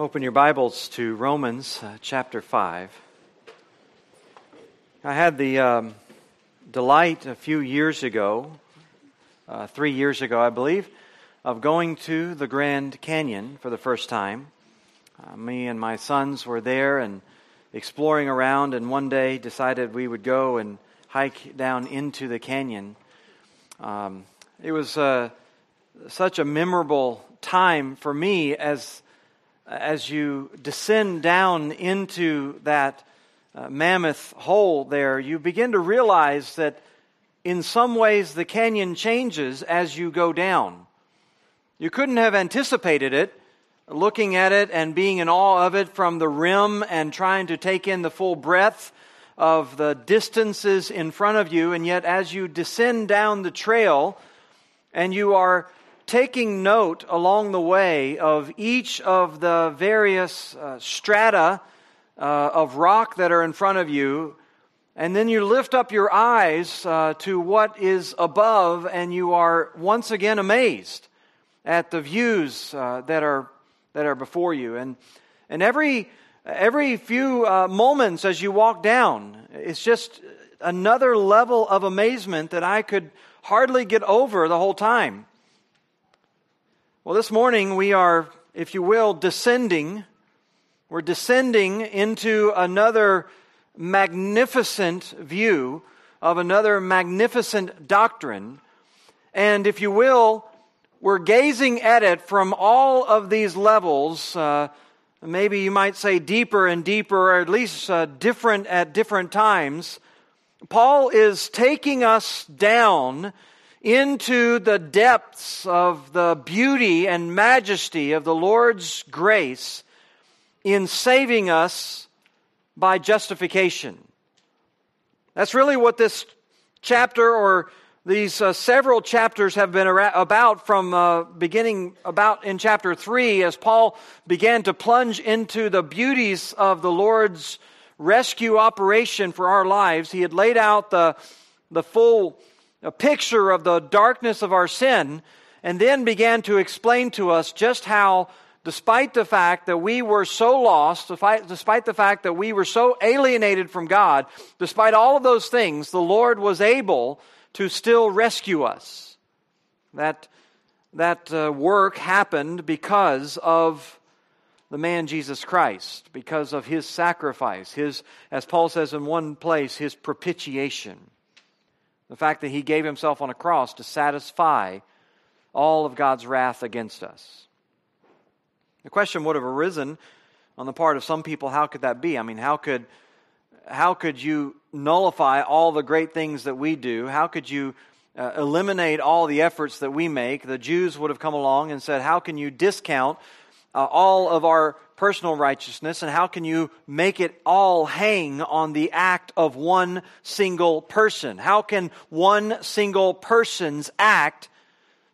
Open your Bibles to Romans uh, chapter 5. I had the um, delight a few years ago, uh, three years ago, I believe, of going to the Grand Canyon for the first time. Uh, me and my sons were there and exploring around, and one day decided we would go and hike down into the canyon. Um, it was uh, such a memorable time for me as as you descend down into that uh, mammoth hole there, you begin to realize that in some ways the canyon changes as you go down. You couldn't have anticipated it, looking at it and being in awe of it from the rim and trying to take in the full breadth of the distances in front of you. And yet, as you descend down the trail and you are taking note along the way of each of the various uh, strata uh, of rock that are in front of you, and then you lift up your eyes uh, to what is above, and you are once again amazed at the views uh, that are that are before you. And and every every few uh, moments as you walk down, it's just another level of amazement that I could hardly get over the whole time. Well, this morning we are, if you will, descending. We're descending into another magnificent view of another magnificent doctrine. And if you will, we're gazing at it from all of these levels. Uh, maybe you might say deeper and deeper, or at least uh, different at different times. Paul is taking us down into the depths of the beauty and majesty of the Lord's grace in saving us by justification. That's really what this chapter or these uh, several chapters have been about from uh, beginning about in chapter 3 as Paul began to plunge into the beauties of the Lord's rescue operation for our lives. He had laid out the, the full a picture of the darkness of our sin, and then began to explain to us just how, despite the fact that we were so lost, despite, the fact that we were so alienated from God, despite all of those things, the Lord was able to still rescue us. That, that uh, work happened because of the man Jesus Christ, because of his sacrifice, his, as Paul says in one place, his propitiation. The fact that he gave himself on a cross to satisfy all of God's wrath against us. The question would have arisen on the part of some people how could that be? I mean, how could, how could you nullify all the great things that we do? How could you uh, eliminate all the efforts that we make? The Jews would have come along and said, How can you discount uh, all of our personal righteousness, and how can you make it all hang on the act of one single person? How can one single person's act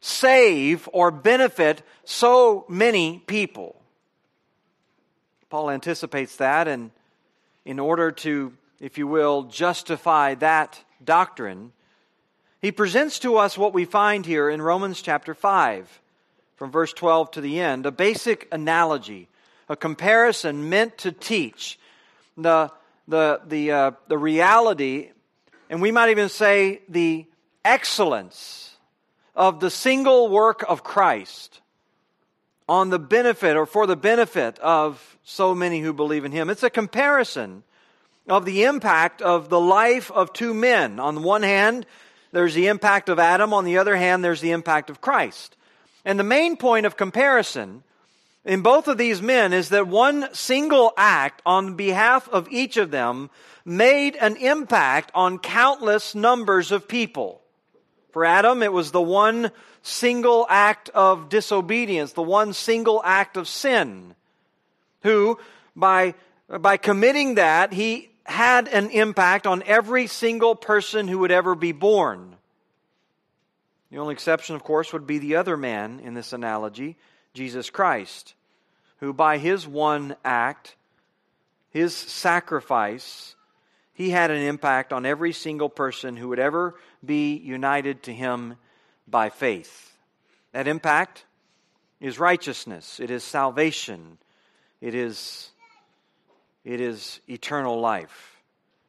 save or benefit so many people? Paul anticipates that, and in order to, if you will, justify that doctrine, he presents to us what we find here in Romans chapter 5 from verse 12 to the end, a basic analogy, a comparison meant to teach the, the, the, uh, the reality, and we might even say the excellence of the single work of Christ on the benefit or for the benefit of so many who believe in Him. It's a comparison of the impact of the life of two men. On the one hand, there's the impact of Adam, on the other hand, there's the impact of Christ. And the main point of comparison in both of these men is that one single act on behalf of each of them made an impact on countless numbers of people. For Adam, it was the one single act of disobedience, the one single act of sin, who, by, by committing that, he had an impact on every single person who would ever be born. The only exception, of course, would be the other man in this analogy, Jesus Christ, who by his one act, his sacrifice, he had an impact on every single person who would ever be united to him by faith. That impact is righteousness, it is salvation, it is, it is eternal life.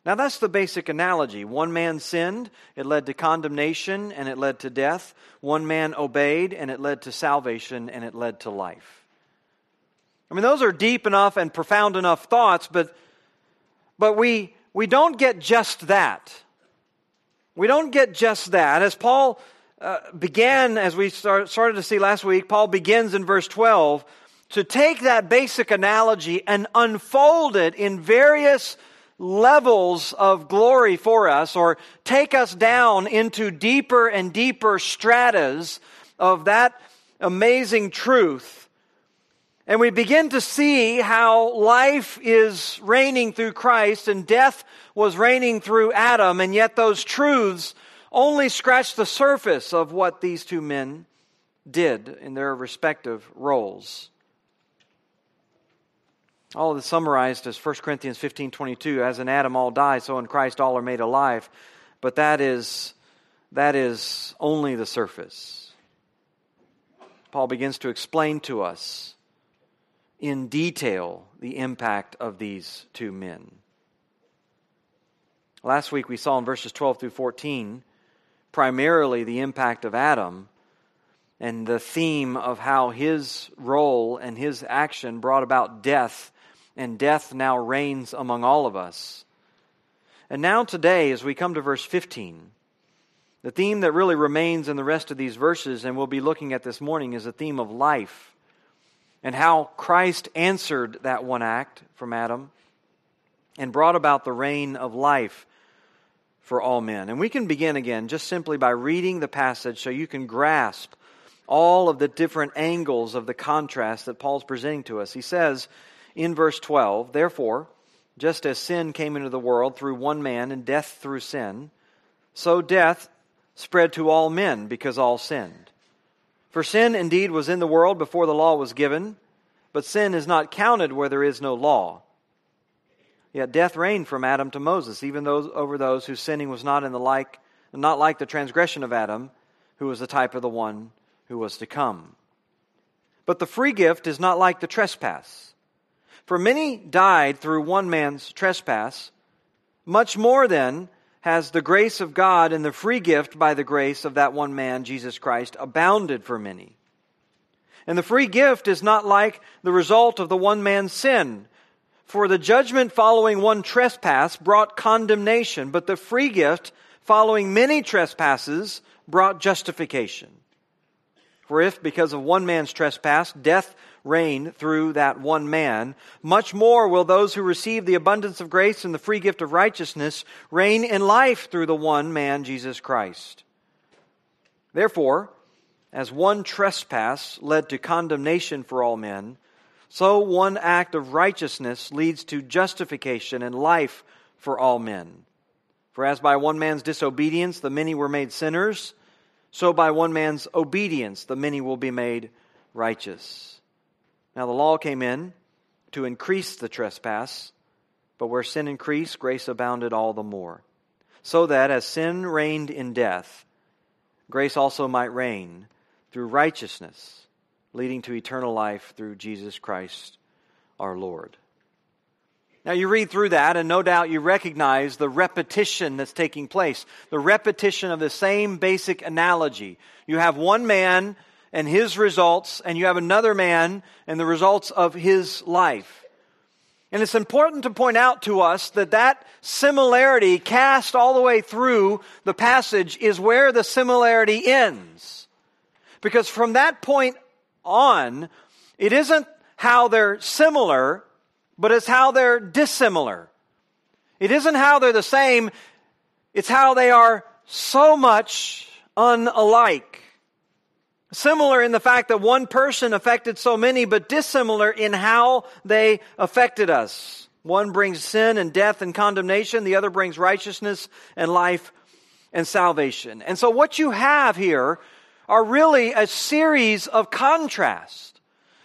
Now, that's the basic analogy. One man sinned, it led to condemnation, and it led to death. One man obeyed, and it led to salvation, and it led to life. I mean, those are deep enough and profound enough thoughts, but, but we, we don't get just that. We don't get just that. As Paul uh, began, as we start, started to see last week, Paul begins in verse 12 to take that basic analogy and unfold it in various levels of glory for us or take us down into deeper and deeper stratas of that amazing truth. And we begin to see how life is reigning through Christ and death was reigning through Adam, and yet those truths only scratch the surface of what these two men did in their respective roles. All of this summarized as 1 Corinthians 15 22. As in Adam all die, so in Christ all are made alive. But that is, that is only the surface. Paul begins to explain to us in detail the impact of these two men. Last week we saw in verses 12 through 14 primarily the impact of Adam and the theme of how his role and his action brought about death and death now reigns among all of us. And now, today, as we come to verse 15, the theme that really remains in the rest of these verses, and we'll be looking at this morning, is the theme of life and how Christ answered that one act from Adam and brought about the reign of life for all men. And we can begin again just simply by reading the passage so you can grasp all of the different angles of the contrast that Paul's presenting to us. He says, in verse 12, therefore, just as sin came into the world through one man and death through sin, so death spread to all men because all sinned. For sin indeed was in the world before the law was given, but sin is not counted where there is no law. Yet death reigned from Adam to Moses, even those, over those whose sinning was not in the like, not like the transgression of Adam, who was the type of the one who was to come. But the free gift is not like the trespass. For many died through one man's trespass. Much more then has the grace of God and the free gift by the grace of that one man, Jesus Christ, abounded for many. And the free gift is not like the result of the one man's sin. For the judgment following one trespass brought condemnation, but the free gift following many trespasses brought justification. For if, because of one man's trespass, death reign through that one man, much more will those who receive the abundance of grace and the free gift of righteousness reign in life through the one man, Jesus Christ. Therefore, as one trespass led to condemnation for all men, so one act of righteousness leads to justification and life for all men. For as by one man's disobedience the many were made sinners, so by one man's obedience the many will be made righteous. Now, the law came in to increase the trespass, but where sin increased, grace abounded all the more. So that as sin reigned in death, grace also might reign through righteousness, leading to eternal life through Jesus Christ our Lord. Now, you read through that, and no doubt you recognize the repetition that's taking place. The repetition of the same basic analogy. You have one man and his results, and you have another man and the results of his life. And it's important to point out to us that that similarity cast all the way through the passage is where the similarity ends. Because from that point on, it isn't how they're similar, but it's how they're dissimilar. It isn't how they're the same, it's how they are so much unalike. Similar in the fact that one person affected so many, but dissimilar in how they affected us. One brings sin and death and condemnation, the other brings righteousness and life and salvation. And so what you have here are really a series of contrast,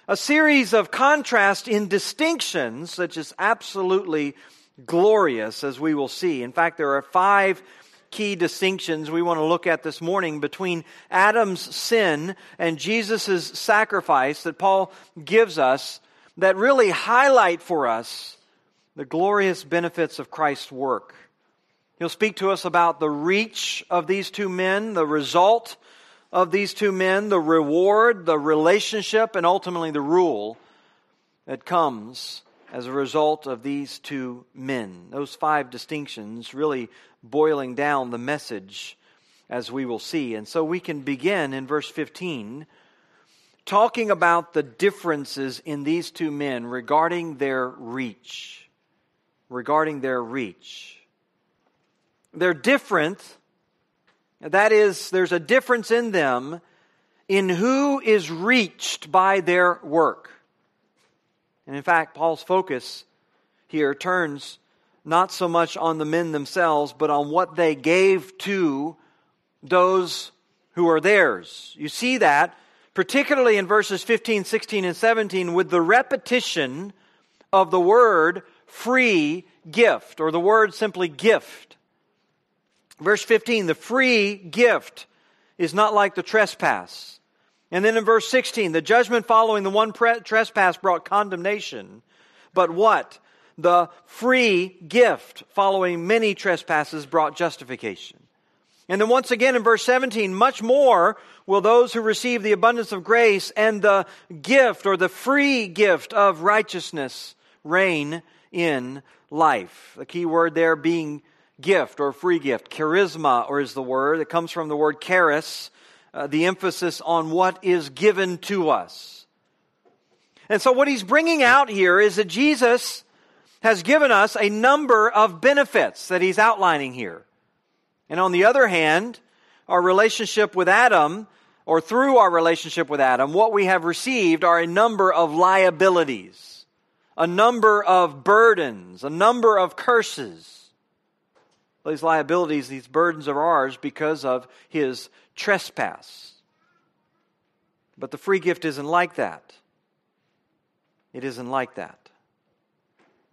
a series of contrast in distinctions such as absolutely glorious, as we will see. In fact, there are five key distinctions we want to look at this morning between Adam's sin and Jesus' sacrifice that Paul gives us that really highlight for us the glorious benefits of Christ's work. He'll speak to us about the reach of these two men, the result of these two men, the reward, the relationship, and ultimately the rule that comes as a result of these two men. Those five distinctions really boiling down the message as we will see. And so we can begin in verse 15 talking about the differences in these two men regarding their reach. Regarding their reach. They're different. That is, there's a difference in them in who is reached by their work. And in fact, Paul's focus here turns not so much on the men themselves, but on what they gave to those who are theirs. You see that particularly in verses 15, 16, and 17 with the repetition of the word free gift, or the word simply gift. Verse 15, the free gift is not like the trespass. And then in verse 16, the judgment following the one trespass brought condemnation. But what? The free gift following many trespasses brought justification. And then once again in verse 17, much more will those who receive the abundance of grace and the gift or the free gift of righteousness reign in life. The key word there being gift or free gift. Charisma, or is the word. It comes from the word charis, uh, the emphasis on what is given to us. And so, what he's bringing out here is that Jesus has given us a number of benefits that he's outlining here. And on the other hand, our relationship with Adam, or through our relationship with Adam, what we have received are a number of liabilities, a number of burdens, a number of curses. These liabilities, these burdens are ours because of his trespass. But the free gift isn't like that. It isn't like that.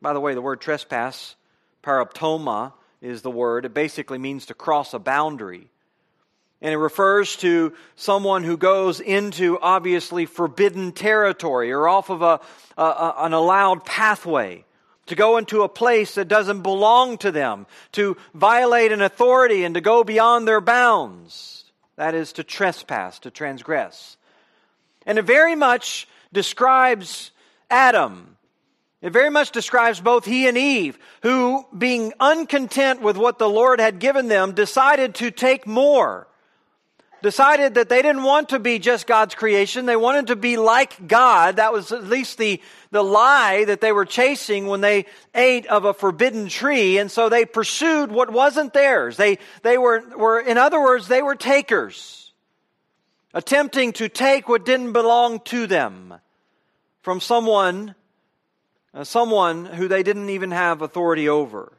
By the way, the word trespass, paraptoma, is the word. It basically means to cross a boundary. And it refers to someone who goes into obviously forbidden territory or off of a, a, a, an allowed pathway. To go into a place that doesn't belong to them. To violate an authority and to go beyond their bounds. That is to trespass, to transgress. And it very much describes Adam it very much describes both he and Eve, who, being uncontent with what the Lord had given them, decided to take more. Decided that they didn't want to be just God's creation. They wanted to be like God. That was at least the, the lie that they were chasing when they ate of a forbidden tree. And so they pursued what wasn't theirs. They, they were, were, in other words, they were takers. Attempting to take what didn't belong to them from someone uh, someone who they didn't even have authority over.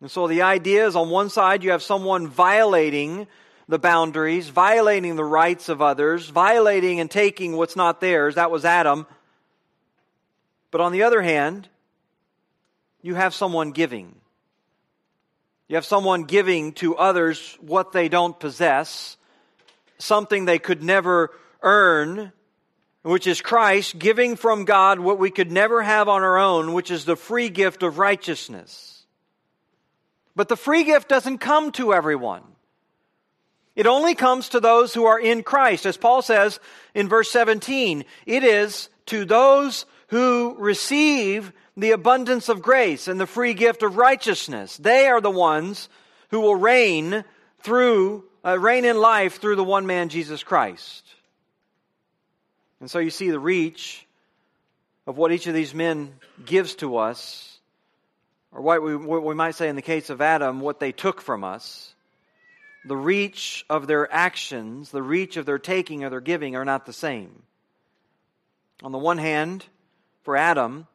And so the idea is on one side, you have someone violating the boundaries, violating the rights of others, violating and taking what's not theirs. That was Adam. But on the other hand, you have someone giving. You have someone giving to others what they don't possess, something they could never earn, which is Christ giving from God what we could never have on our own, which is the free gift of righteousness. But the free gift doesn't come to everyone. It only comes to those who are in Christ. As Paul says in verse 17, it is to those who receive the abundance of grace and the free gift of righteousness. They are the ones who will reign through, uh, reign in life through the one man, Jesus Christ. And so you see the reach of what each of these men gives to us, or what we, what we might say in the case of Adam, what they took from us. The reach of their actions, the reach of their taking or their giving are not the same. On the one hand, for Adam,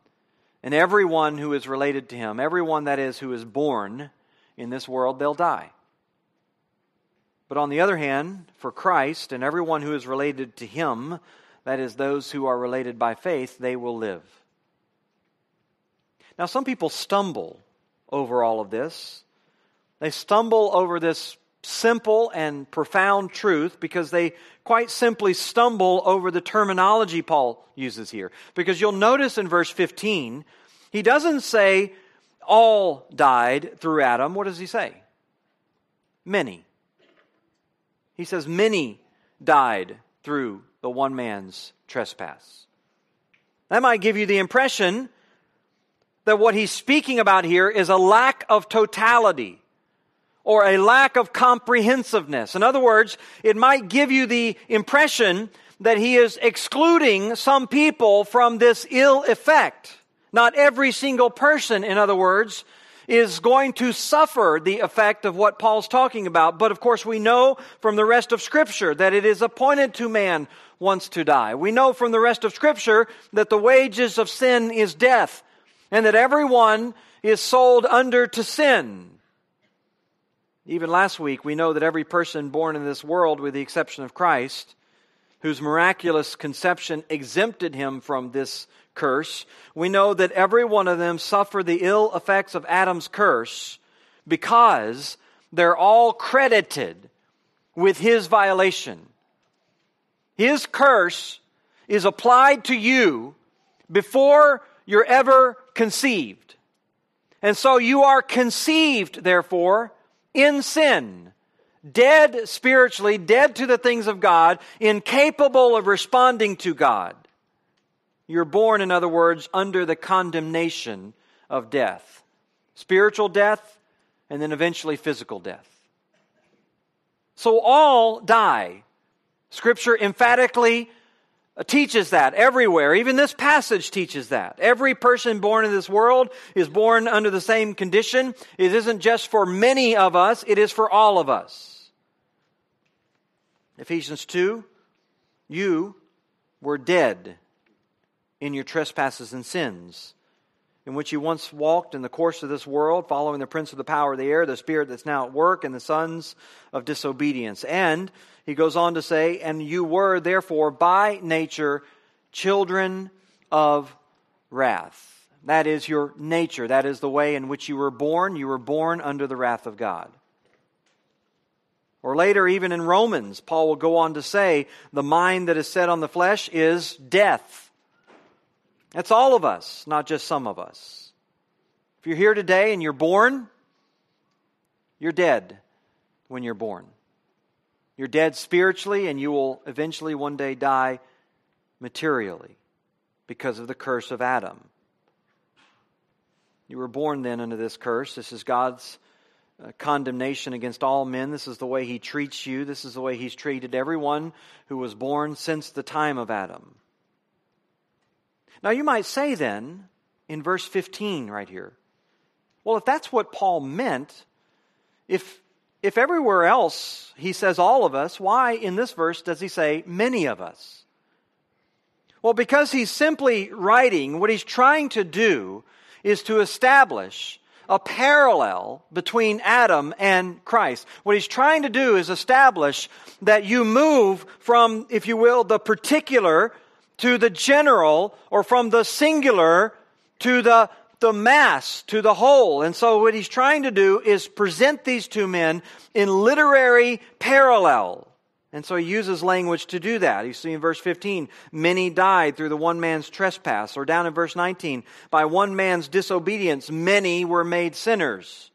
and everyone who is related to him, everyone that is who is born in this world, they'll die. But on the other hand, for Christ and everyone who is related to him, that is, those who are related by faith, they will live. Now, some people stumble over all of this. They stumble over this simple and profound truth because they quite simply stumble over the terminology Paul uses here. Because you'll notice in verse 15, he doesn't say all died through Adam. What does he say? Many. He says many died through the one man's trespass. That might give you the impression that what he's speaking about here is a lack of totality or a lack of comprehensiveness. In other words, it might give you the impression that he is excluding some people from this ill effect. Not every single person, in other words, is going to suffer the effect of what Paul's talking about. But of course, we know from the rest of Scripture that it is appointed to man once to die. We know from the rest of Scripture that the wages of sin is death, and that everyone is sold under to sin. Even last week, we know that every person born in this world, with the exception of Christ, whose miraculous conception exempted him from this curse, we know that every one of them suffered the ill effects of Adam's curse because they're all credited with his violation. His curse is applied to you before you're ever conceived. And so you are conceived, therefore, in sin, dead spiritually, dead to the things of God, incapable of responding to God. You're born, in other words, under the condemnation of death spiritual death, and then eventually physical death. So all die. Scripture emphatically Uh, teaches that everywhere. Even this passage teaches that. Every person born in this world is born under the same condition. It isn't just for many of us, it is for all of us. Ephesians 2 You were dead in your trespasses and sins, in which you once walked in the course of this world, following the prince of the power of the air, the spirit that's now at work, and the sons of disobedience. And he goes on to say, And you were therefore by nature children of wrath. That is your nature. That is the way in which you were born. You were born under the wrath of God. Or later, even in Romans, Paul will go on to say, The mind that is set on the flesh is death. That's all of us, not just some of us. If you're here today and you're born, you're dead when you're born. You're dead spiritually, and you will eventually one day die materially because of the curse of Adam. You were born then under this curse. This is God's uh, condemnation against all men. This is the way He treats you. This is the way He's treated everyone who was born since the time of Adam. Now, you might say then, in verse 15 right here, well, if that's what Paul meant, if if everywhere else he says all of us, why in this verse does he say many of us? Well, because he's simply writing, what he's trying to do is to establish a parallel between Adam and Christ. What he's trying to do is establish that you move from, if you will, the particular to the general, or from the singular to the the mass to the whole. And so what he's trying to do is present these two men in literary parallel. And so he uses language to do that. You see in verse 15, many died through the one man's trespass. Or down in verse 19, by one man's disobedience, many were made sinners.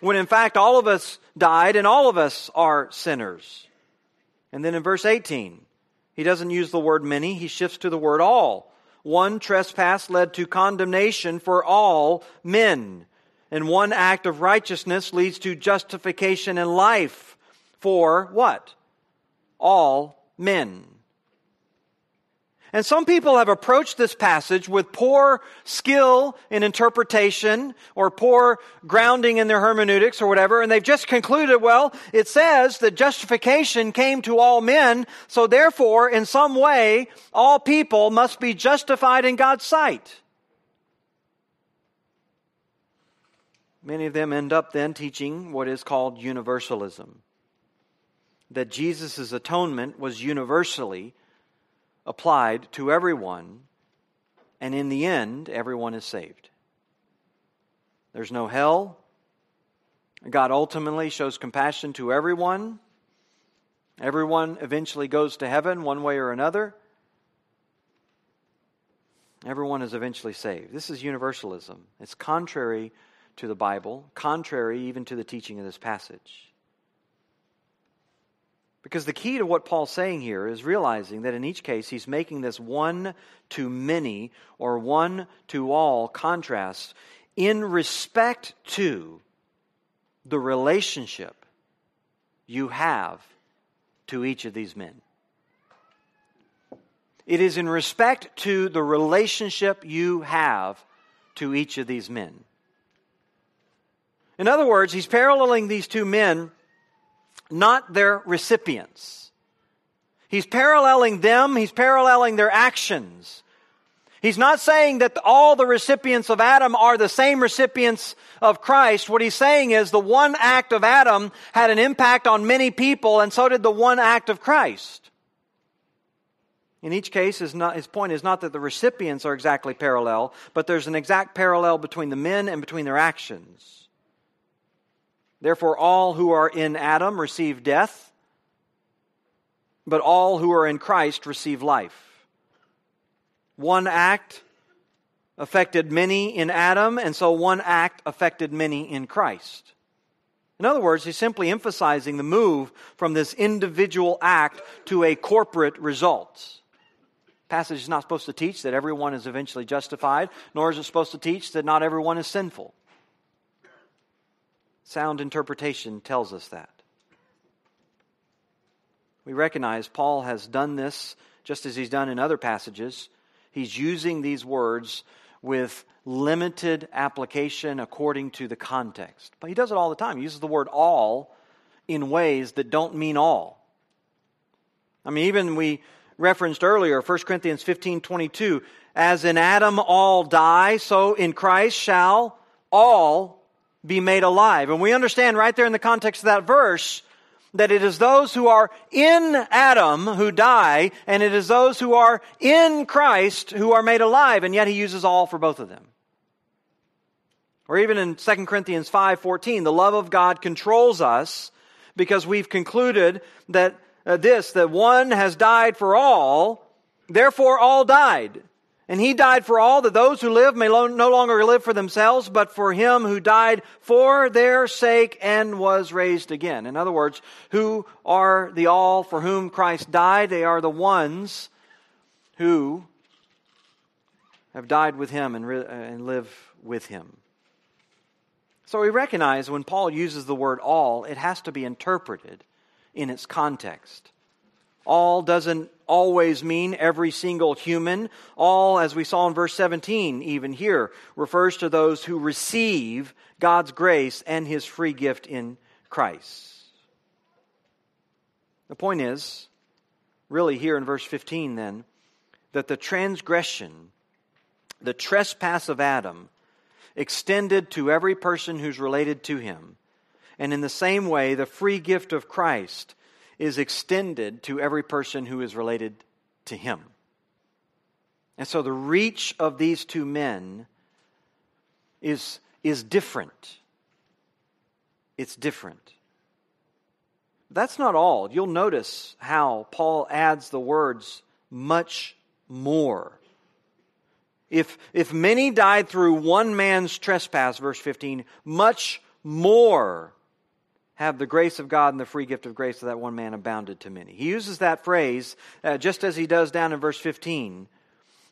When in fact, all of us died and all of us are sinners. And then in verse 18, he doesn't use the word many, he shifts to the word all. One trespass led to condemnation for all men. And one act of righteousness leads to justification and life for what? All men. And some people have approached this passage with poor skill in interpretation or poor grounding in their hermeneutics or whatever, and they've just concluded, well, it says that justification came to all men, so therefore, in some way, all people must be justified in God's sight. Many of them end up then teaching what is called universalism. That Jesus' atonement was universally applied to everyone, and in the end, everyone is saved. There's no hell, God ultimately shows compassion to everyone. Everyone eventually goes to heaven one way or another. Everyone is eventually saved. This is universalism. It's contrary to the Bible, contrary even to the teaching of this passage. Because the key to what Paul's saying here is realizing that in each case he's making this one to many or one to all contrast in respect to the relationship you have to each of these men. It is in respect to the relationship you have to each of these men. In other words, he's paralleling these two men, not their recipients. He's paralleling them, he's paralleling their actions. He's not saying that all the recipients of Adam are the same recipients of Christ. What he's saying is the one act of Adam had an impact on many people, and so did the one act of Christ. In each case, his, not, his point is not that the recipients are exactly parallel, but there's an exact parallel between the men and between their actions. Therefore, all who are in Adam receive death, but all who are in Christ receive life. One act affected many in Adam, and so one act affected many in Christ. In other words, he's simply emphasizing the move from this individual act to a corporate result. Passage is not supposed to teach that everyone is eventually justified, nor is it supposed to teach that not everyone is sinful. Sound interpretation tells us that. We recognize Paul has done this just as he's done in other passages he's using these words with limited application according to the context. But he does it all the time. He uses the word all in ways that don't mean all. I mean, even we referenced earlier, 1 Corinthians 15 22, as in Adam all die, so in Christ shall all be made alive. And we understand right there in the context of that verse that it is those who are in Adam who die, and it is those who are in Christ who are made alive, and yet he uses all for both of them. Or even in 2 Corinthians 5:14, the love of God controls us because we've concluded that uh, this that one has died for all, therefore all died. And he died for all, that those who live may lo- no longer live for themselves, but for him who died for their sake and was raised again. In other words, who are the all for whom Christ died? They are the ones who have died with him and, re- uh, and live with him. So we recognize when Paul uses the word all, it has to be interpreted in its context. All doesn't always mean every single human. All, as we saw in verse 17, even here, refers to those who receive God's grace and his free gift in Christ. The point is, really, here in verse 15, then, that the transgression, the trespass of Adam, extended to every person who's related to him. And in the same way, the free gift of Christ is extended to every person who is related to him. And so the reach of these two men is, is different. It's different. That's not all. You'll notice how Paul adds the words much more. If, if many died through one man's trespass, verse 15, much more have the grace of God and the free gift of grace of that one man abounded to many. He uses that phrase uh, just as he does down in verse 15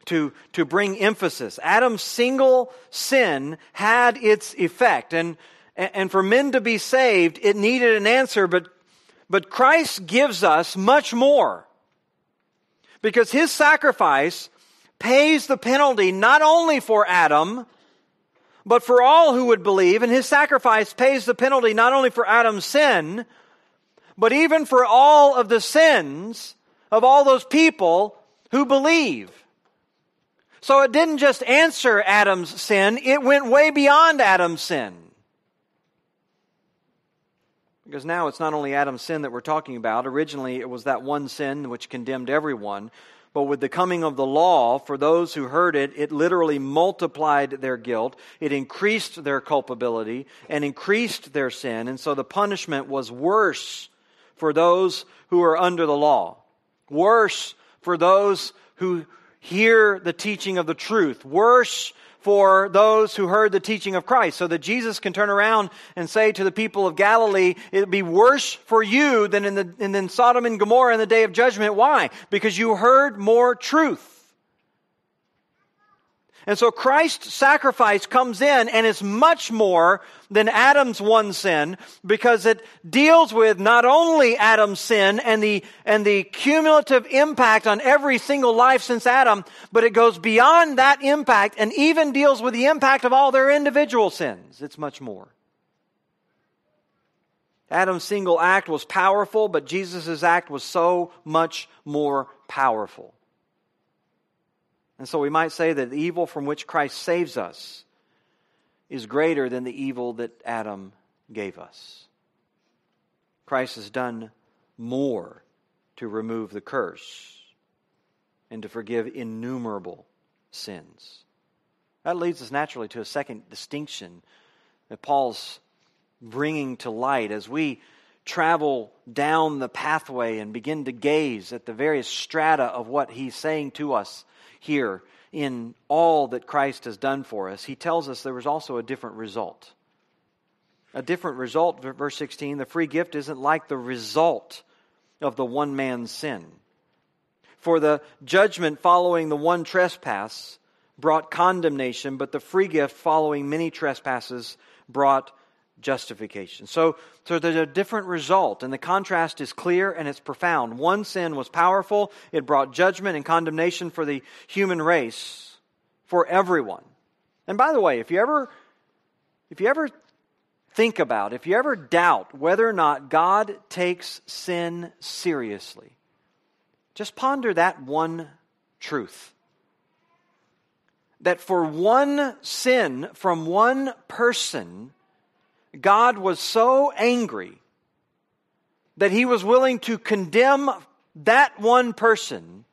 to, to bring emphasis. Adam's single sin had its effect. And, and for men to be saved, it needed an answer, but, but Christ gives us much more. Because his sacrifice pays the penalty not only for Adam, but for all who would believe, and his sacrifice pays the penalty not only for Adam's sin, but even for all of the sins of all those people who believe. So it didn't just answer Adam's sin, it went way beyond Adam's sin. Because now it's not only Adam's sin that we're talking about. Originally, it was that one sin which condemned everyone. But with the coming of the law, for those who heard it, it literally multiplied their guilt. It increased their culpability and increased their sin. And so the punishment was worse for those who are under the law, worse for those who hear the teaching of the truth, worse for those who heard the teaching of Christ, so that Jesus can turn around and say to the people of Galilee, it would be worse for you than in, the, in Sodom and Gomorrah in the day of judgment. Why? Because you heard more truth. And so Christ's sacrifice comes in and is much more than Adam's one sin because it deals with not only Adam's sin and the, and the cumulative impact on every single life since Adam, but it goes beyond that impact and even deals with the impact of all their individual sins. It's much more. Adam's single act was powerful, but Jesus' act was so much more powerful. And so we might say that the evil from which Christ saves us is greater than the evil that Adam gave us. Christ has done more to remove the curse and to forgive innumerable sins. That leads us naturally to a second distinction that Paul's bringing to light as we travel down the pathway and begin to gaze at the various strata of what he's saying to us here in all that Christ has done for us, he tells us there was also a different result. A different result, verse 16, the free gift isn't like the result of the one man's sin. For the judgment following the one trespass brought condemnation, but the free gift following many trespasses brought justification. So, so there's a different result, and the contrast is clear and it's profound. One sin was powerful, it brought judgment and condemnation for the human race, for everyone. And by the way, if you ever if you ever think about, if you ever doubt whether or not God takes sin seriously, just ponder that one truth. That for one sin from one person, God was so angry that he was willing to condemn that one person,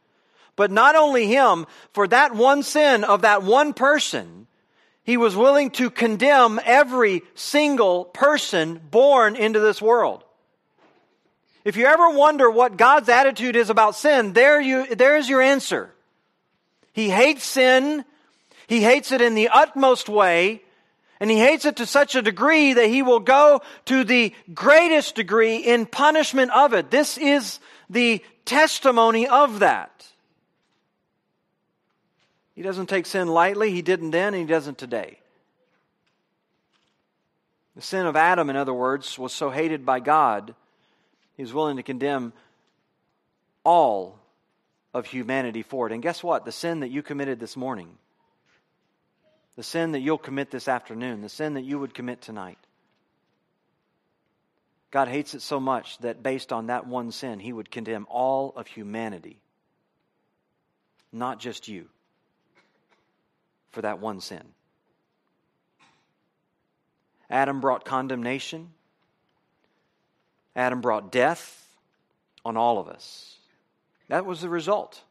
but not only him, for that one sin of that one person, he was willing to condemn every single person born into this world. If you ever wonder what God's attitude is about sin, there you, there's your answer. He hates sin. He hates it in the utmost way. And he hates it to such a degree that he will go to the greatest degree in punishment of it. This is the testimony of that. He doesn't take sin lightly. He didn't then, and he doesn't today. The sin of Adam, in other words, was so hated by God, he was willing to condemn all of humanity for it. And guess what? The sin that you committed this morning the sin that you'll commit this afternoon, the sin that you would commit tonight. God hates it so much that based on that one sin, He would condemn all of humanity, not just you, for that one sin. Adam brought condemnation, Adam brought death on all of us. That was the result.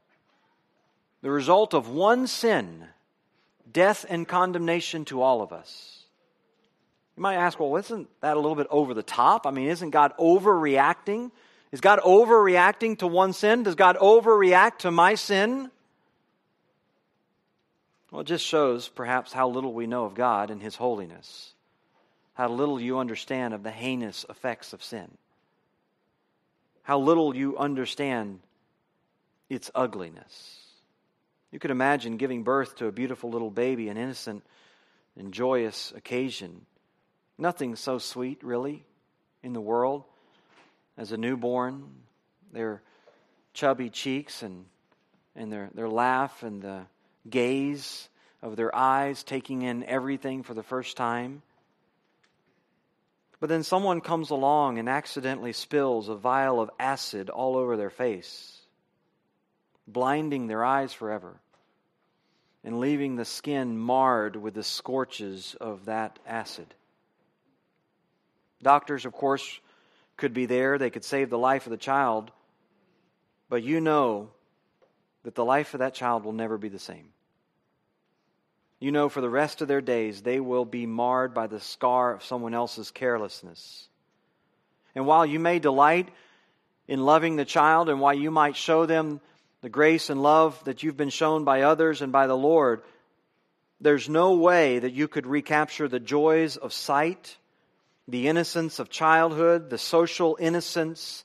The result of one sin death and condemnation to all of us. You might ask, well, isn't that a little bit over the top? I mean, isn't God overreacting? Is God overreacting to one sin? Does God overreact to my sin? Well, it just shows perhaps how little we know of God and His holiness, how little you understand of the heinous effects of sin, how little you understand its ugliness. You could imagine giving birth to a beautiful little baby, an innocent and joyous occasion. Nothing so sweet, really, in the world as a newborn. Their chubby cheeks and, and their, their laugh and the gaze of their eyes taking in everything for the first time. But then someone comes along and accidentally spills a vial of acid all over their face blinding their eyes forever and leaving the skin marred with the scorches of that acid. Doctors, of course, could be there, they could save the life of the child, but you know that the life of that child will never be the same. You know, for the rest of their days, they will be marred by the scar of someone else's carelessness. And while you may delight in loving the child, and while you might show them the grace and love that you've been shown by others and by the Lord, there's no way that you could recapture the joys of sight, the innocence of childhood, the social innocence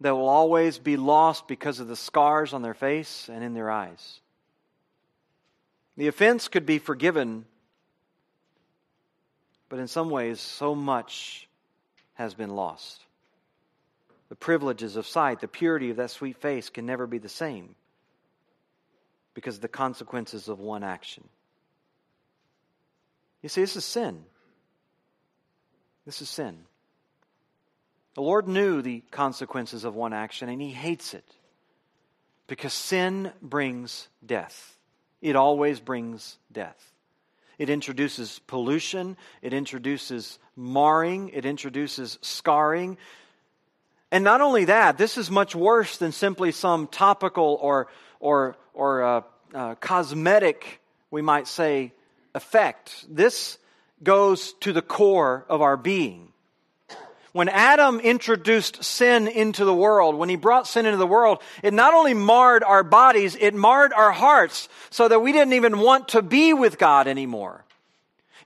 that will always be lost because of the scars on their face and in their eyes. The offense could be forgiven, but in some ways, so much has been lost. The privileges of sight, the purity of that sweet face can never be the same because of the consequences of one action. You see, this is sin. This is sin. The Lord knew the consequences of one action, and He hates it because sin brings death. It always brings death. It introduces pollution, it introduces marring, it introduces scarring. And not only that, this is much worse than simply some topical or, or, or uh, uh, cosmetic, we might say, effect. This goes to the core of our being. When Adam introduced sin into the world, when he brought sin into the world, it not only marred our bodies, it marred our hearts so that we didn't even want to be with God anymore.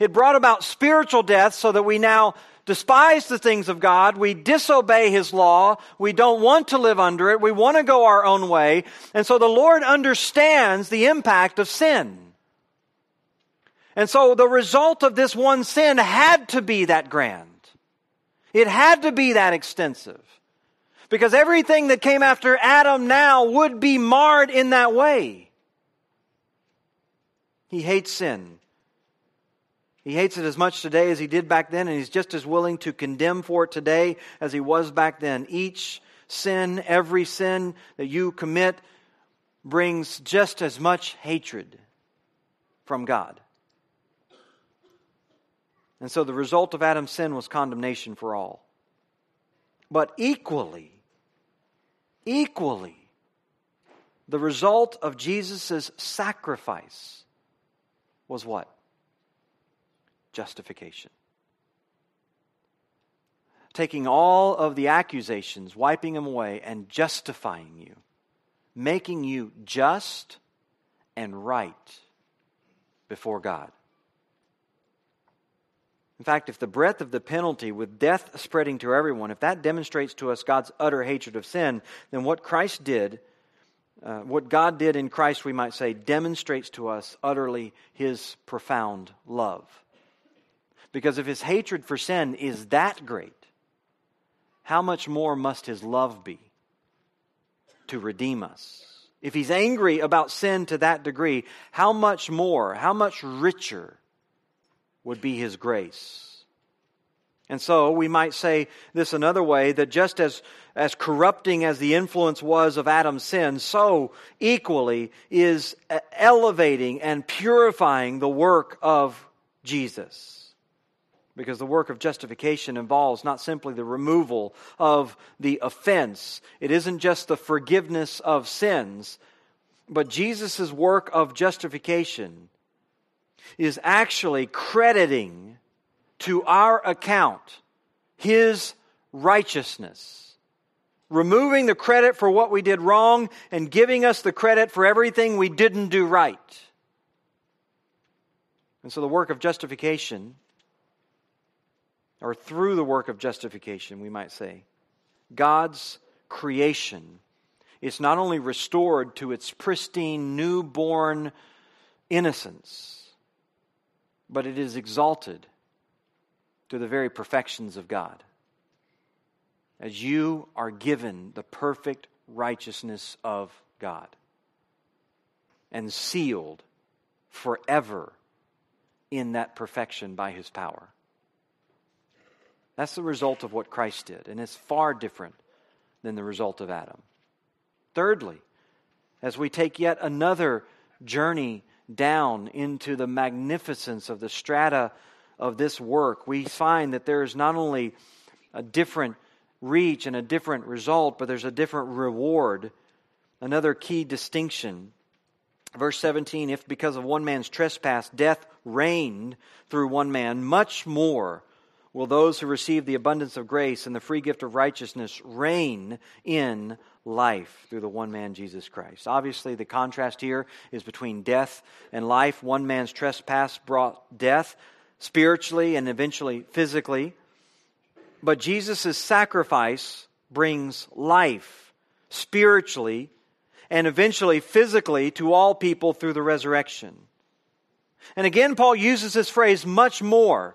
It brought about spiritual death so that we now despise the things of God. We disobey His law. We don't want to live under it. We want to go our own way. And so the Lord understands the impact of sin. And so the result of this one sin had to be that grand. It had to be that extensive. Because everything that came after Adam now would be marred in that way. He hates sin. He hates it as much today as he did back then, and he's just as willing to condemn for it today as he was back then. Each sin, every sin that you commit, brings just as much hatred from God. And so the result of Adam's sin was condemnation for all. But equally, equally, the result of Jesus' sacrifice was what? Justification. Taking all of the accusations, wiping them away, and justifying you, making you just and right before God. In fact, if the breadth of the penalty with death spreading to everyone, if that demonstrates to us God's utter hatred of sin, then what Christ did, uh, what God did in Christ, we might say, demonstrates to us utterly his profound love. Because if his hatred for sin is that great, how much more must his love be to redeem us? If he's angry about sin to that degree, how much more, how much richer would be his grace. And so we might say this another way that just as, as corrupting as the influence was of Adam's sin, so equally is elevating and purifying the work of Jesus. Because the work of justification involves not simply the removal of the offense, it isn't just the forgiveness of sins, but Jesus' work of justification is actually crediting to our account his righteousness, removing the credit for what we did wrong and giving us the credit for everything we didn't do right. And so the work of justification, or through the work of justification, we might say, God's creation is not only restored to its pristine, newborn innocence but it is exalted to the very perfections of God. As you are given the perfect righteousness of God and sealed forever in that perfection by his power. That's the result of what Christ did, and it's far different than the result of Adam. Thirdly, as we take yet another journey down into the magnificence of the strata of this work, we find that there is not only a different reach and a different result, but there's a different reward another key distinction. Verse 17 If because of one man's trespass death reigned through one man, much more will those who receive the abundance of grace and the free gift of righteousness reign in life through the one man, Jesus Christ. Obviously, the contrast here is between death and life. One man's trespass brought death spiritually and eventually physically. But Jesus' sacrifice brings life spiritually and eventually physically to all people through the resurrection. And again, Paul uses this phrase much more.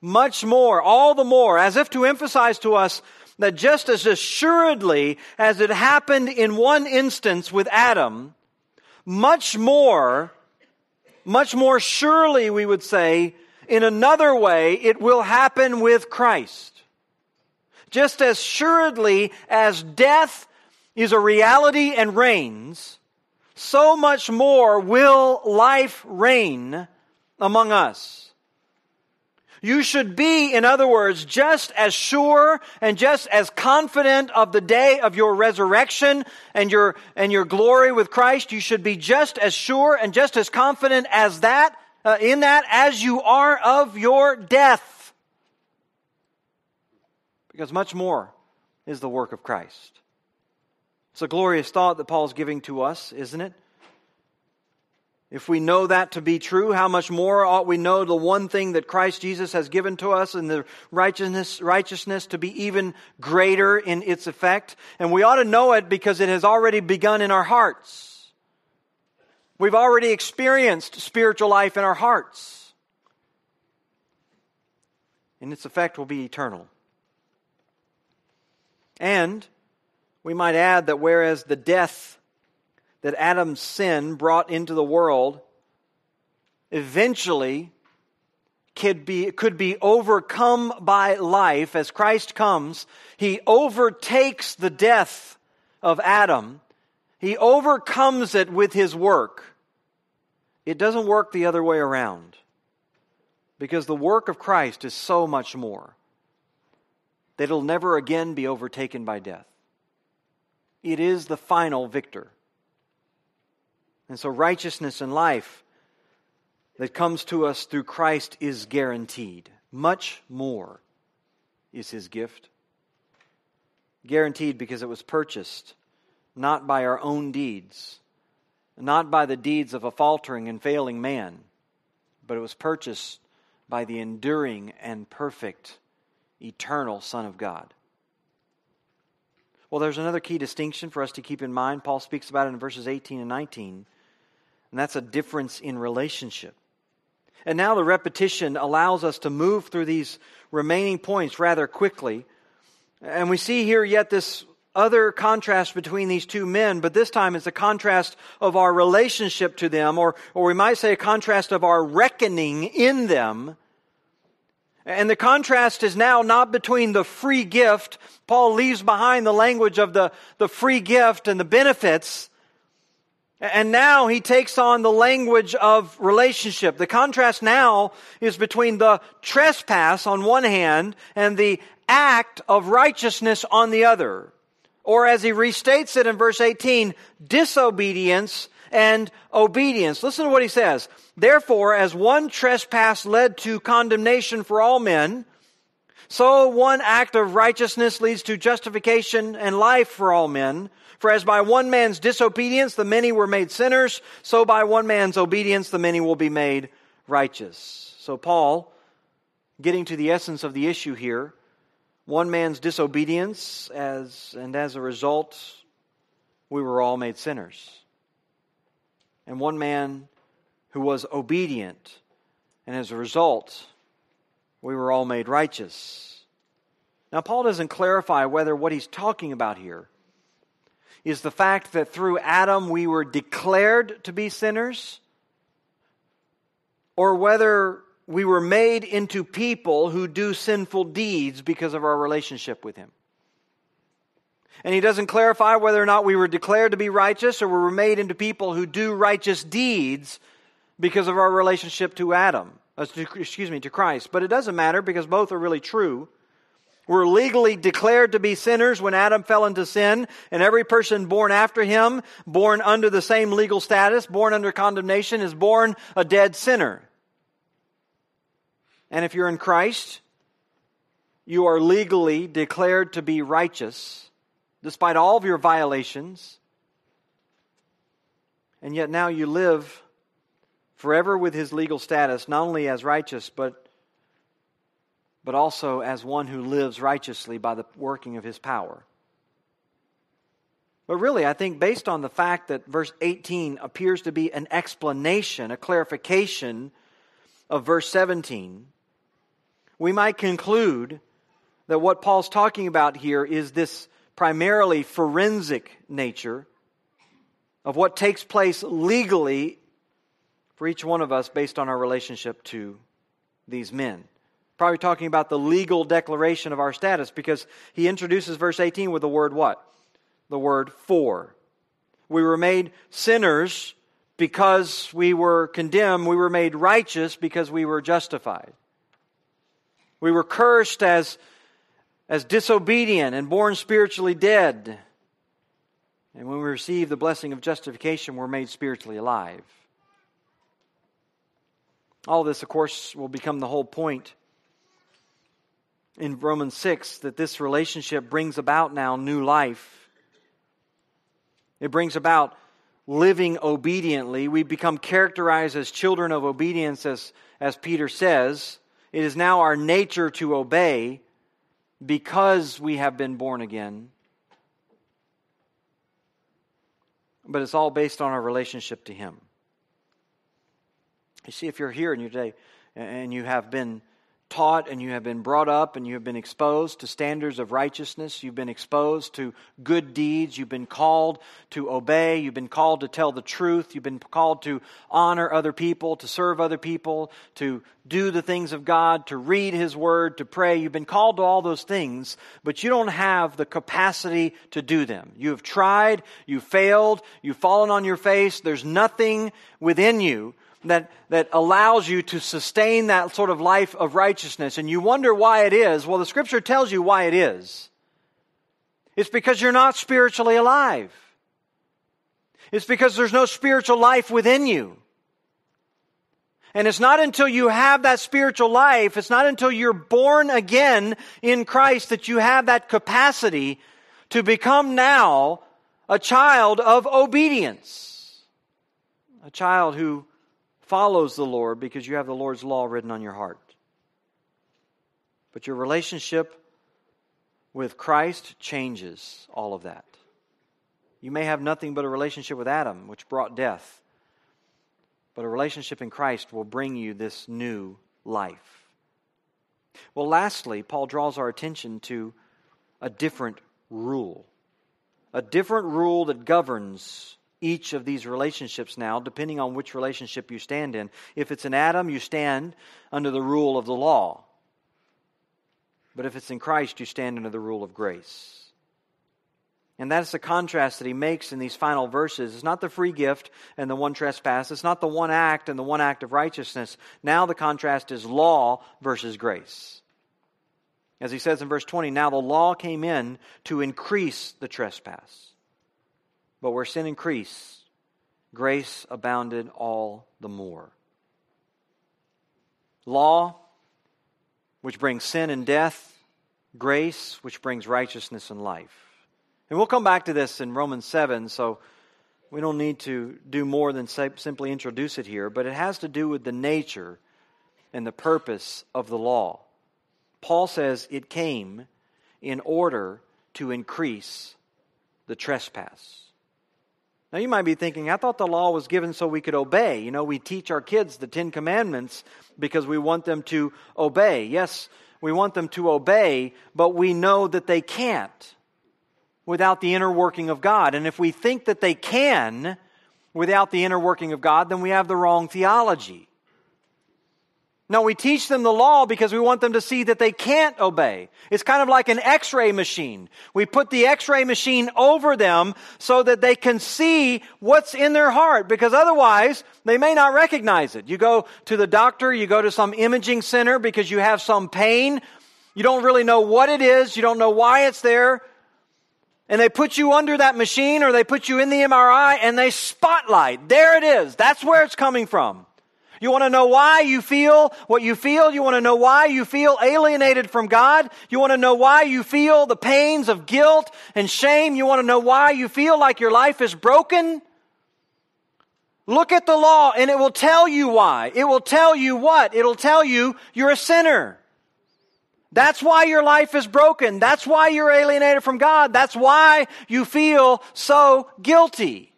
Much more, all the more, as if to emphasize to us that just as assuredly as it happened in one instance with Adam, much more, much more surely, we would say, in another way, it will happen with Christ. Just as assuredly as death is a reality and reigns, so much more will life reign among us. You should be, in other words, just as sure and just as confident of the day of your resurrection and your, and your glory with Christ. You should be just as sure and just as confident as that, uh, in that as you are of your death because much more is the work of Christ. It's a glorious thought that Paul's giving to us, isn't it? If we know that to be true, how much more ought we know the one thing that Christ Jesus has given to us and the righteousness, righteousness to be even greater in its effect? And we ought to know it because it has already begun in our hearts. We've already experienced spiritual life in our hearts. And its effect will be eternal. And we might add that whereas the death that Adam's sin brought into the world eventually could be, could be overcome by life as Christ comes, he overtakes the death of Adam. He overcomes it with his work. It doesn't work the other way around because the work of Christ is so much more that it'll never again be overtaken by death. It is the final victor. And so, righteousness and life that comes to us through Christ is guaranteed. Much more is his gift. Guaranteed because it was purchased not by our own deeds, not by the deeds of a faltering and failing man, but it was purchased by the enduring and perfect eternal Son of God. Well, there's another key distinction for us to keep in mind. Paul speaks about it in verses 18 and 19, and that's a difference in relationship. And now the repetition allows us to move through these remaining points rather quickly. And we see here yet this other contrast between these two men, but this time it's a contrast of our relationship to them, or, or we might say a contrast of our reckoning in them and the contrast is now not between the free gift. Paul leaves behind the language of the, the free gift and the benefits. And now he takes on the language of relationship. The contrast now is between the trespass on one hand and the act of righteousness on the other. Or as he restates it in verse 18, disobedience and obedience. Listen to what he says. Therefore, as one trespass led to condemnation for all men, so one act of righteousness leads to justification and life for all men. For as by one man's disobedience the many were made sinners, so by one man's obedience the many will be made righteous. So, Paul, getting to the essence of the issue here, one man's disobedience, as, and as a result, we were all made sinners and one man who was obedient. And as a result, we were all made righteous. Now, Paul doesn't clarify whether what he's talking about here is the fact that through Adam we were declared to be sinners, or whether we were made into people who do sinful deeds because of our relationship with him. And he doesn't clarify whether or not we were declared to be righteous or we were made into people who do righteous deeds because of our relationship to Adam, uh, excuse me, to Christ. But it doesn't matter because both are really true. We're legally declared to be sinners when Adam fell into sin, and every person born after him, born under the same legal status, born under condemnation, is born a dead sinner. And if you're in Christ, you are legally declared to be righteous, despite all of your violations. And yet now you live forever with his legal status, not only as righteous, but but also as one who lives righteously by the working of his power. But really, I think based on the fact that verse 18 appears to be an explanation, a clarification of verse 17, we might conclude that what Paul's talking about here is this primarily forensic nature of what takes place legally for each one of us based on our relationship to these men probably talking about the legal declaration of our status because he introduces verse 18 with the word what? The word for. We were made sinners because we were condemned. We were made righteous because we were justified. We were cursed as, as disobedient and born spiritually dead. And when we receive the blessing of justification, we're made spiritually alive. All this, of course, will become the whole point in Romans 6 that this relationship brings about now new life. It brings about living obediently. We become characterized as children of obedience, as, as Peter says. It is now our nature to obey because we have been born again. But it's all based on our relationship to Him. You see, if you're here and you today and you have been taught and you have been brought up and you have been exposed to standards of righteousness. You've been exposed to good deeds. You've been called to obey. You've been called to tell the truth. You've been called to honor other people, to serve other people, to do the things of God, to read His Word, to pray. You've been called to all those things, but you don't have the capacity to do them. You have tried, you failed, you've fallen on your face. There's nothing within you that, that allows you to sustain that sort of life of righteousness. And you wonder why it is. Well, the scripture tells you why it is. It's because you're not spiritually alive. It's because there's no spiritual life within you. And it's not until you have that spiritual life, it's not until you're born again in Christ that you have that capacity to become now a child of obedience. A child who follows the Lord because you have the Lord's law written on your heart. But your relationship with Christ changes all of that. You may have nothing but a relationship with Adam, which brought death. But a relationship in Christ will bring you this new life. Well, lastly, Paul draws our attention to a different rule. A different rule that governs each of these relationships now, depending on which relationship you stand in. If it's in Adam, you stand under the rule of the law. But if it's in Christ, you stand under the rule of grace. And that's the contrast that he makes in these final verses. It's not the free gift and the one trespass. It's not the one act and the one act of righteousness. Now the contrast is law versus grace. As he says in verse 20, now the law came in to increase the trespass. But where sin increased, grace abounded all the more. Law, which brings sin and death, grace, which brings righteousness and life. And we'll come back to this in Romans 7, so we don't need to do more than simply introduce it here, but it has to do with the nature and the purpose of the law. Paul says it came in order to increase the trespass. Now, you might be thinking, I thought the law was given so we could obey. You know, we teach our kids the Ten Commandments because we want them to obey. Yes, we want them to obey, but we know that they can't without the inner working of God. And if we think that they can without the inner working of God, then we have the wrong theology. No, we teach them the law because we want them to see that they can't obey. It's kind of like an x-ray machine. We put the x-ray machine over them so that they can see what's in their heart because otherwise they may not recognize it. You go to the doctor, you go to some imaging center because you have some pain. You don't really know what it is. You don't know why it's there. And they put you under that machine or they put you in the MRI and they spotlight. There it is. That's where it's coming from. You want to know why you feel what you feel? You want to know why you feel alienated from God? You want to know why you feel the pains of guilt and shame? You want to know why you feel like your life is broken? Look at the law and it will tell you why. It will tell you what? It'll tell you you're a sinner. That's why your life is broken. That's why you're alienated from God. That's why you feel so guilty.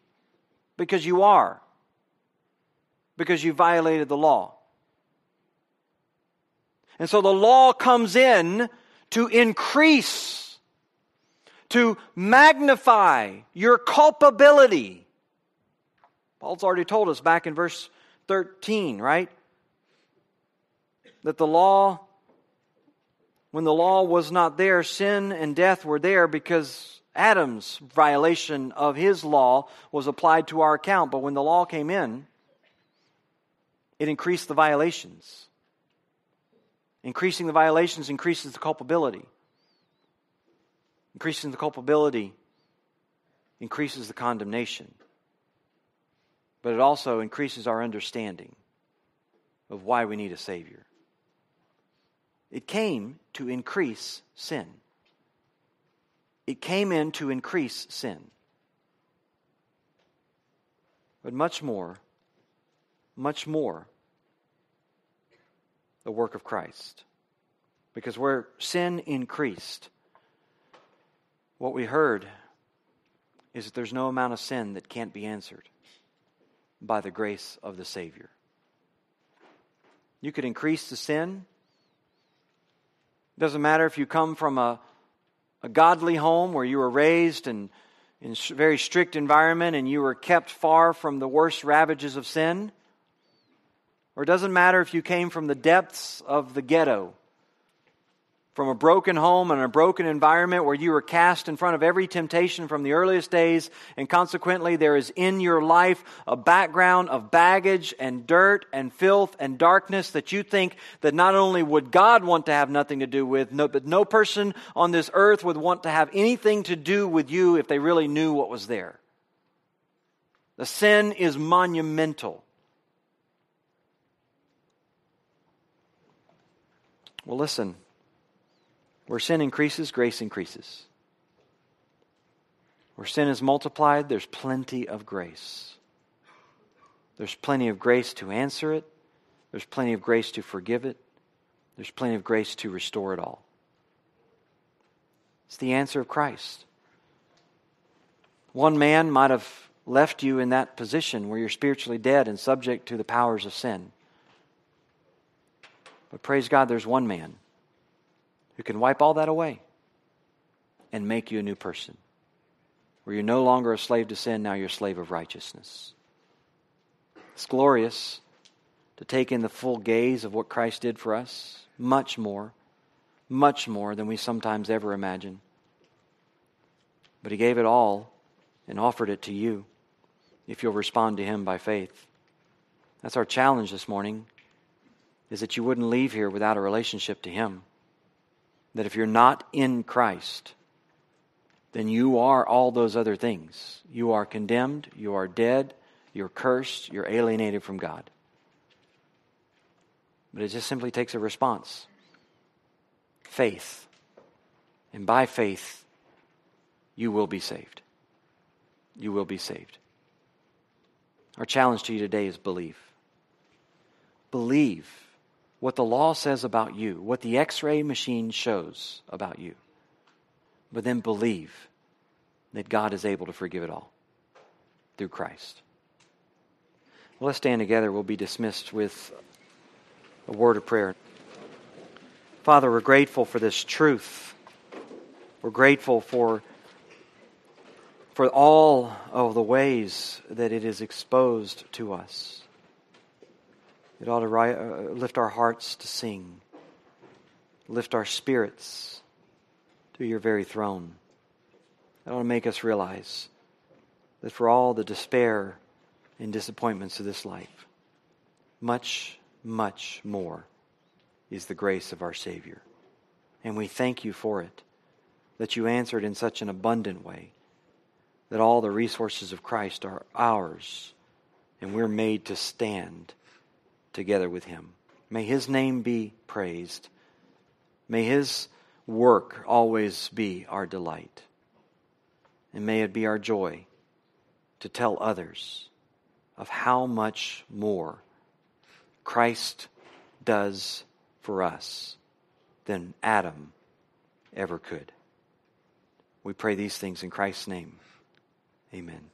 Because you are because you violated the law. And so the law comes in to increase, to magnify your culpability. Paul's already told us back in verse 13, right? That the law, when the law was not there, sin and death were there because Adam's violation of his law was applied to our account. But when the law came in, it increased the violations. Increasing the violations increases the culpability. Increasing the culpability increases the condemnation. But it also increases our understanding of why we need a Savior. It came to increase sin. It came in to increase sin. But much more much more the work of Christ. Because where sin increased, what we heard is that there's no amount of sin that can't be answered by the grace of the Savior. You could increase the sin. It doesn't matter if you come from a, a godly home where you were raised and in a very strict environment and you were kept far from the worst ravages of sin. Or it doesn't matter if you came from the depths of the ghetto, from a broken home and a broken environment where you were cast in front of every temptation from the earliest days, and consequently there is in your life a background of baggage and dirt and filth and darkness that you think that not only would God want to have nothing to do with, no, but no person on this earth would want to have anything to do with you if they really knew what was there. The sin is monumental. Well, listen. Where sin increases, grace increases. Where sin is multiplied, there's plenty of grace. There's plenty of grace to answer it. There's plenty of grace to forgive it. There's plenty of grace to restore it all. It's the answer of Christ. One man might have left you in that position where you're spiritually dead and subject to the powers of sin. But praise God, there's one man who can wipe all that away and make you a new person. Where you're no longer a slave to sin, now you're a slave of righteousness. It's glorious to take in the full gaze of what Christ did for us. Much more, much more than we sometimes ever imagine. But He gave it all and offered it to you if you'll respond to Him by faith. That's our challenge this morning is that you wouldn't leave here without a relationship to Him. That if you're not in Christ, then you are all those other things. You are condemned, you are dead, you're cursed, you're alienated from God. But it just simply takes a response faith. And by faith, you will be saved. You will be saved. Our challenge to you today is believe. Believe what the law says about you, what the x ray machine shows about you, but then believe that God is able to forgive it all through Christ. Well, let's stand together. We'll be dismissed with a word of prayer. Father, we're grateful for this truth. We're grateful for, for all of the ways that it is exposed to us. It ought to uh, lift our hearts to sing, lift our spirits to your very throne. It ought to make us realize that for all the despair and disappointments of this life, much, much more is the grace of our Savior. And we thank you for it, that you answered in such an abundant way, that all the resources of Christ are ours, and we're made to stand together with him. May his name be praised. May his work always be our delight. And may it be our joy to tell others of how much more Christ does for us than Adam ever could. We pray these things in Christ's name. Amen.